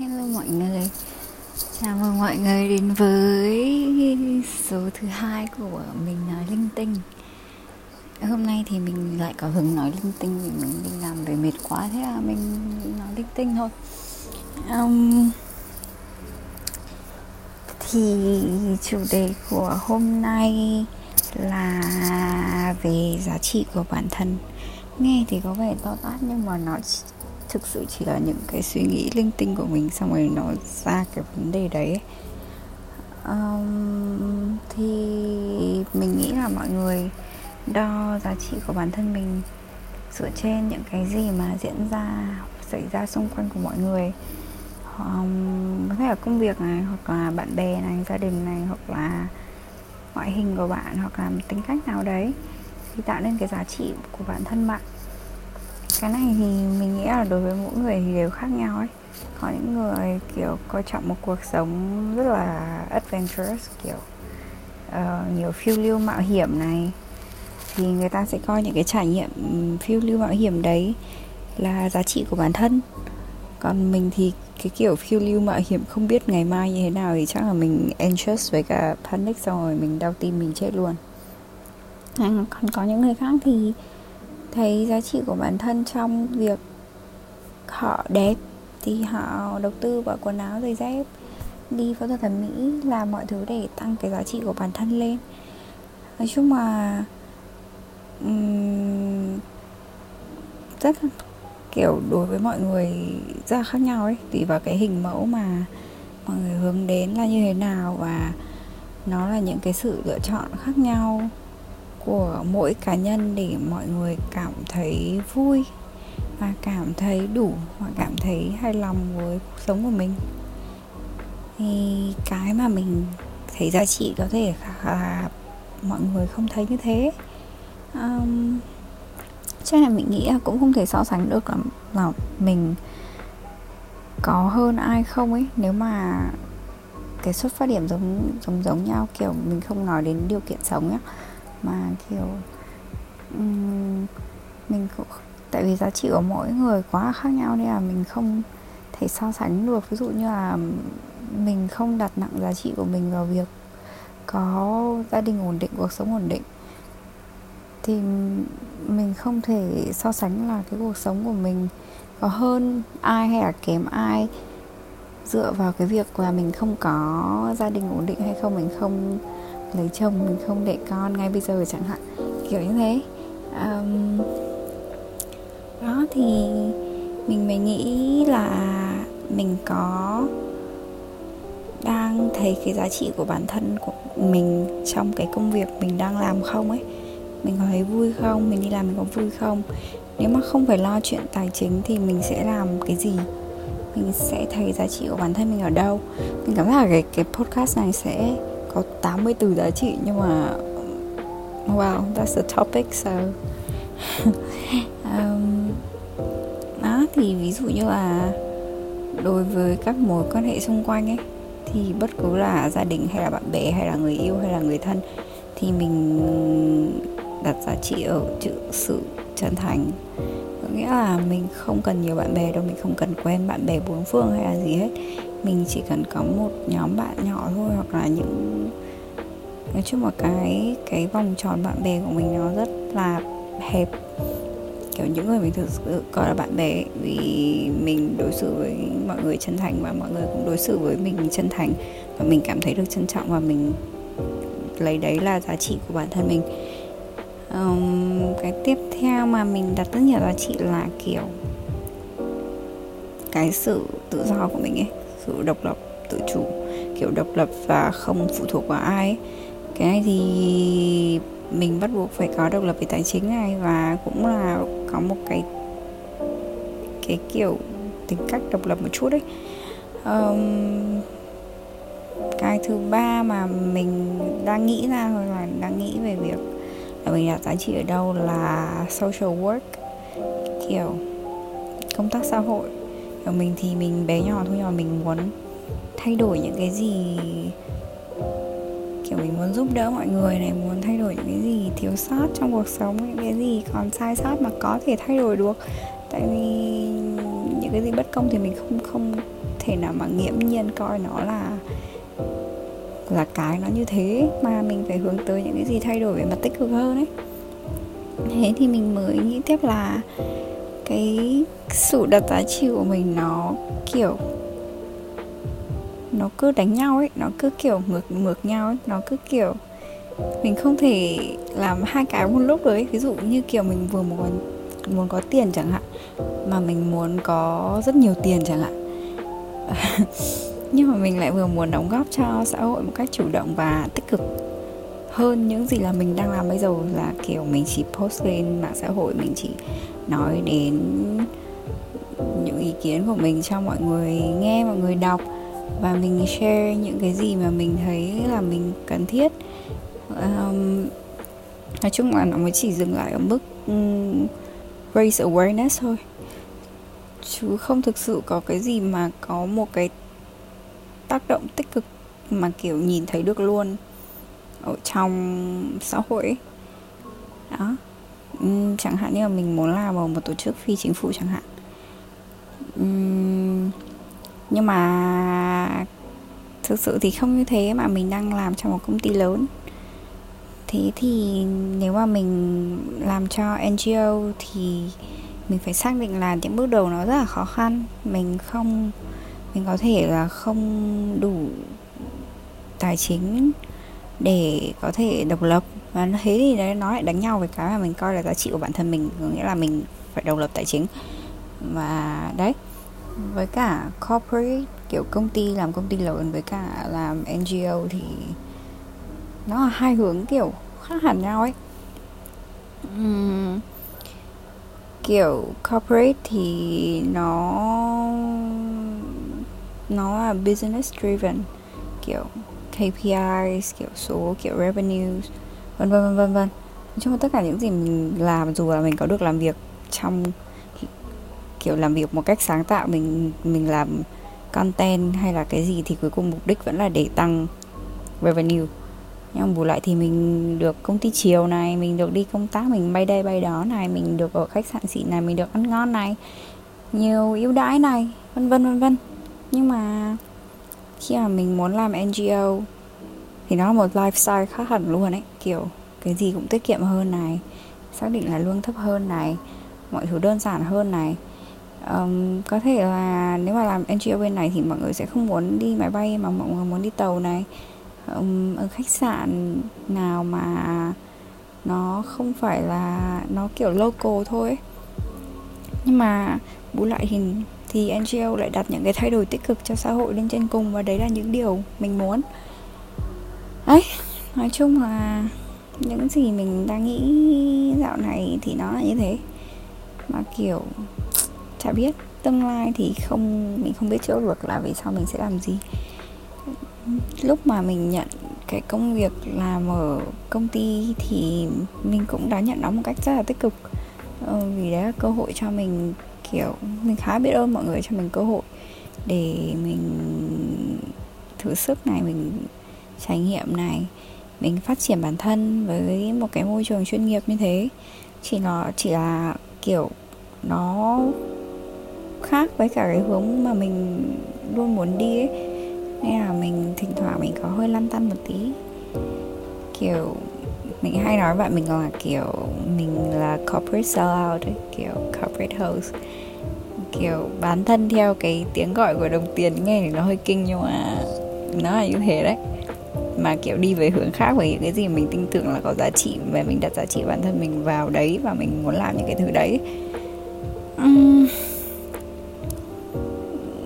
Hello mọi người. Chào mừng mọi người đến với số thứ hai của mình nói linh tinh. Hôm nay thì mình lại có hứng nói linh tinh vì mình đi làm về mệt quá Thế là mình nói linh tinh thôi. Um, Thì chủ đề của hôm nay là về giá trị của bản thân. Nghe thì có vẻ to tát nhưng mà nó thực sự chỉ là những cái suy nghĩ linh tinh của mình xong rồi nó ra cái vấn đề đấy. Um, thì mình nghĩ là mọi người đo giá trị của bản thân mình dựa trên những cái gì mà diễn ra xảy ra xung quanh của mọi người. Um, có thể là công việc này hoặc là bạn bè này gia đình này hoặc là ngoại hình của bạn hoặc là tính cách nào đấy thì tạo nên cái giá trị của bản thân bạn cái này thì mình nghĩ là đối với mỗi người thì đều khác nhau ấy. Có những người kiểu coi trọng một cuộc sống rất là adventurous kiểu uh, nhiều phiêu lưu mạo hiểm này. Thì người ta sẽ coi những cái trải nghiệm phiêu lưu mạo hiểm đấy là giá trị của bản thân. Còn mình thì cái kiểu phiêu lưu mạo hiểm không biết ngày mai như thế nào thì chắc là mình anxious với cả panic xong rồi mình đau tim mình chết luôn. Còn có những người khác thì thấy giá trị của bản thân trong việc họ đẹp thì họ đầu tư vào quần áo giày dép đi phẫu thuật thẩm mỹ làm mọi thứ để tăng cái giá trị của bản thân lên. Nói chung là um, rất kiểu đối với mọi người rất là khác nhau ấy tùy vào cái hình mẫu mà mọi người hướng đến là như thế nào và nó là những cái sự lựa chọn khác nhau của mỗi cá nhân để mọi người cảm thấy vui và cảm thấy đủ và cảm thấy hài lòng với cuộc sống của mình. Thì cái mà mình thấy giá trị có thể là mọi người không thấy như thế. Um, chắc là mình nghĩ là cũng không thể so sánh được là, là mình có hơn ai không ấy. Nếu mà cái xuất phát điểm giống giống giống nhau kiểu mình không nói đến điều kiện sống nhá mà kiểu um, mình cũng tại vì giá trị của mỗi người quá khác nhau nên là mình không thể so sánh được. Ví dụ như là mình không đặt nặng giá trị của mình vào việc có gia đình ổn định cuộc sống ổn định thì mình không thể so sánh là cái cuộc sống của mình có hơn ai hay là kém ai dựa vào cái việc là mình không có gia đình ổn định hay không mình không lấy chồng mình không để con ngay bây giờ chẳng hạn kiểu như thế. Um, đó thì mình mới nghĩ là mình có đang thấy cái giá trị của bản thân của mình trong cái công việc mình đang làm không ấy. Mình có thấy vui không? Mình đi làm mình có vui không? Nếu mà không phải lo chuyện tài chính thì mình sẽ làm cái gì? Mình sẽ thấy giá trị của bản thân mình ở đâu? Mình cảm thấy là cái cái podcast này sẽ có 80 từ giá trị nhưng mà wow that's the topic so um, đó thì ví dụ như là đối với các mối quan hệ xung quanh ấy thì bất cứ là gia đình hay là bạn bè hay là người yêu hay là người thân thì mình đặt giá trị ở chữ sự chân thành. Có nghĩa là mình không cần nhiều bạn bè đâu mình không cần quen bạn bè bốn phương hay là gì hết mình chỉ cần có một nhóm bạn nhỏ thôi hoặc là những nói chung là cái cái vòng tròn bạn bè của mình nó rất là hẹp. Kiểu những người mình thực sự coi là bạn bè vì mình đối xử với mọi người chân thành và mọi người cũng đối xử với mình chân thành và mình cảm thấy được trân trọng và mình lấy đấy là giá trị của bản thân mình. Um, cái tiếp theo mà mình đặt rất nhiều giá trị là kiểu cái sự tự do của mình ấy sự độc lập tự chủ kiểu độc lập và không phụ thuộc vào ai cái này thì mình bắt buộc phải có độc lập về tài chính này và cũng là có một cái cái kiểu tính cách độc lập một chút đấy um, cái thứ ba mà mình đang nghĩ ra hoặc là đang nghĩ về việc là mình đặt giá trị ở đâu là social work kiểu công tác xã hội ở mình thì mình bé nhỏ thôi, nhưng mà mình muốn thay đổi những cái gì, kiểu mình muốn giúp đỡ mọi người này, muốn thay đổi những cái gì thiếu sót trong cuộc sống, những cái gì còn sai sót mà có thể thay đổi được. Tại vì những cái gì bất công thì mình không không thể nào mà nghiễm nhiên coi nó là là cái nó như thế, mà mình phải hướng tới những cái gì thay đổi về mặt tích cực hơn ấy. Thế thì mình mới nghĩ tiếp là cái sự đặt giá trị của mình nó kiểu, nó cứ đánh nhau ấy, nó cứ kiểu ngược ngược nhau ấy, nó cứ kiểu mình không thể làm hai cái một lúc được ấy. Ví dụ như kiểu mình vừa muốn muốn có tiền chẳng hạn, mà mình muốn có rất nhiều tiền chẳng hạn. Nhưng mà mình lại vừa muốn đóng góp cho xã hội một cách chủ động và tích cực hơn những gì là mình đang làm bây giờ là kiểu mình chỉ post lên mạng xã hội, mình chỉ nói đến những ý kiến của mình cho mọi người nghe mọi người đọc và mình share những cái gì mà mình thấy là mình cần thiết. Um, nói chung là nó mới chỉ dừng lại ở mức um, raise awareness thôi. Chứ không thực sự có cái gì mà có một cái tác động tích cực mà kiểu nhìn thấy được luôn ở trong xã hội ấy. đó uhm, chẳng hạn như là mình muốn làm ở một tổ chức phi chính phủ chẳng hạn. Uhm, nhưng mà thực sự thì không như thế mà mình đang làm cho một công ty lớn. Thế thì nếu mà mình làm cho ngo thì mình phải xác định là những bước đầu nó rất là khó khăn. Mình không mình có thể là không đủ tài chính để có thể độc lập và thế thì đấy nó lại đánh nhau với cái mà mình coi là giá trị của bản thân mình có nghĩa là mình phải độc lập tài chính. Và đấy với cả corporate kiểu công ty làm công ty lớn với cả làm ngo thì nó là hai hướng kiểu khác hẳn nhau ấy. Uhm, kiểu corporate thì nó nó là business driven kiểu KPIs kiểu số kiểu revenues vân vân vân vân vân. Nói chung là tất cả những gì mình làm, dù là mình có được làm việc trong, kiểu, làm việc một cách sáng tạo, mình mình làm content hay là cái gì thì cuối cùng mục đích vẫn là để tăng revenue. Nhưng bù lại thì mình được công ty chiều này, mình được đi công tác, mình bay đây, bay đó này, mình được ở khách sạn xịn này, mình được ăn ngon này, nhiều ưu đãi này, vân vân vân vân. Nhưng mà khi mà mình muốn làm ngo thì nó là một lifestyle khác hẳn luôn ấy. Kiểu cái gì cũng tiết kiệm hơn này xác định là lương thấp hơn này mọi thứ đơn giản hơn này. Um, có thể là nếu mà làm ngo bên này thì mọi người sẽ không muốn đi máy bay mà mọi người muốn đi tàu này. Um, ở khách sạn nào mà nó không phải là nó kiểu local thôi ấy. nhưng mà bù lại thì thì NGO lại đặt những cái thay đổi tích cực cho xã hội lên trên cùng và đấy là những điều mình muốn ấy nói chung là những gì mình đang nghĩ dạo này thì nó là như thế. Mà kiểu chả biết tương lai thì không mình không biết trước được là vì sao mình sẽ làm gì. Lúc mà mình nhận cái công việc làm ở công ty thì mình cũng đã nhận nó một cách rất là tích cực. Ừ, vì đấy là cơ hội cho mình kiểu mình khá biết ơn mọi người cho mình cơ hội để mình thử sức này mình trải nghiệm này mình phát triển bản thân với một cái môi trường chuyên nghiệp như thế. Chỉ nó chỉ là kiểu nó khác với cả cái hướng mà mình luôn muốn đi ấy. Nên là mình thỉnh thoảng mình có hơi lăn tăn một tí. Kiểu mình hay nói bạn mình là kiểu mình là corporate sellout ấy, kiểu corporate host. Kiểu bán thân theo cái tiếng gọi của đồng tiền nghe thì nó hơi kinh nhưng mà nó là như thế đấy mà kiểu đi về hướng khác với những cái gì mình tin tưởng là có giá trị và mình đặt giá trị bản thân mình vào đấy và mình muốn làm những cái thứ đấy. Uhm.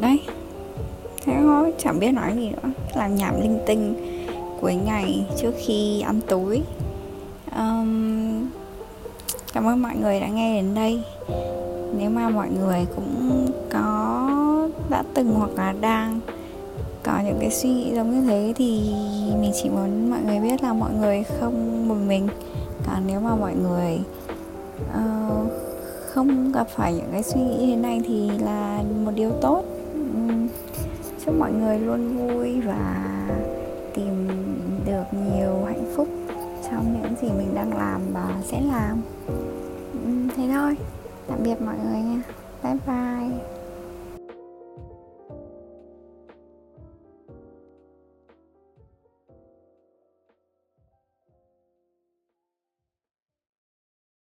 đấy. Thế thôi chẳng biết nói gì nữa. Làm nhảm linh tinh cuối ngày trước khi ăn tối. Um, cảm ơn mọi người đã nghe đến đây. Nếu mà mọi người cũng có đã từng hoặc là đang có những cái suy nghĩ giống như thế thì mình chỉ muốn mọi người biết là mọi người không một mình còn nếu mà mọi người uh, không gặp phải những cái suy nghĩ thế này thì là một điều tốt. Um, chúc mọi người luôn vui và tìm được nhiều hạnh phúc trong những gì mình đang làm và sẽ làm. Um, thế thôi. Tạm biệt mọi người nha. Bye bye.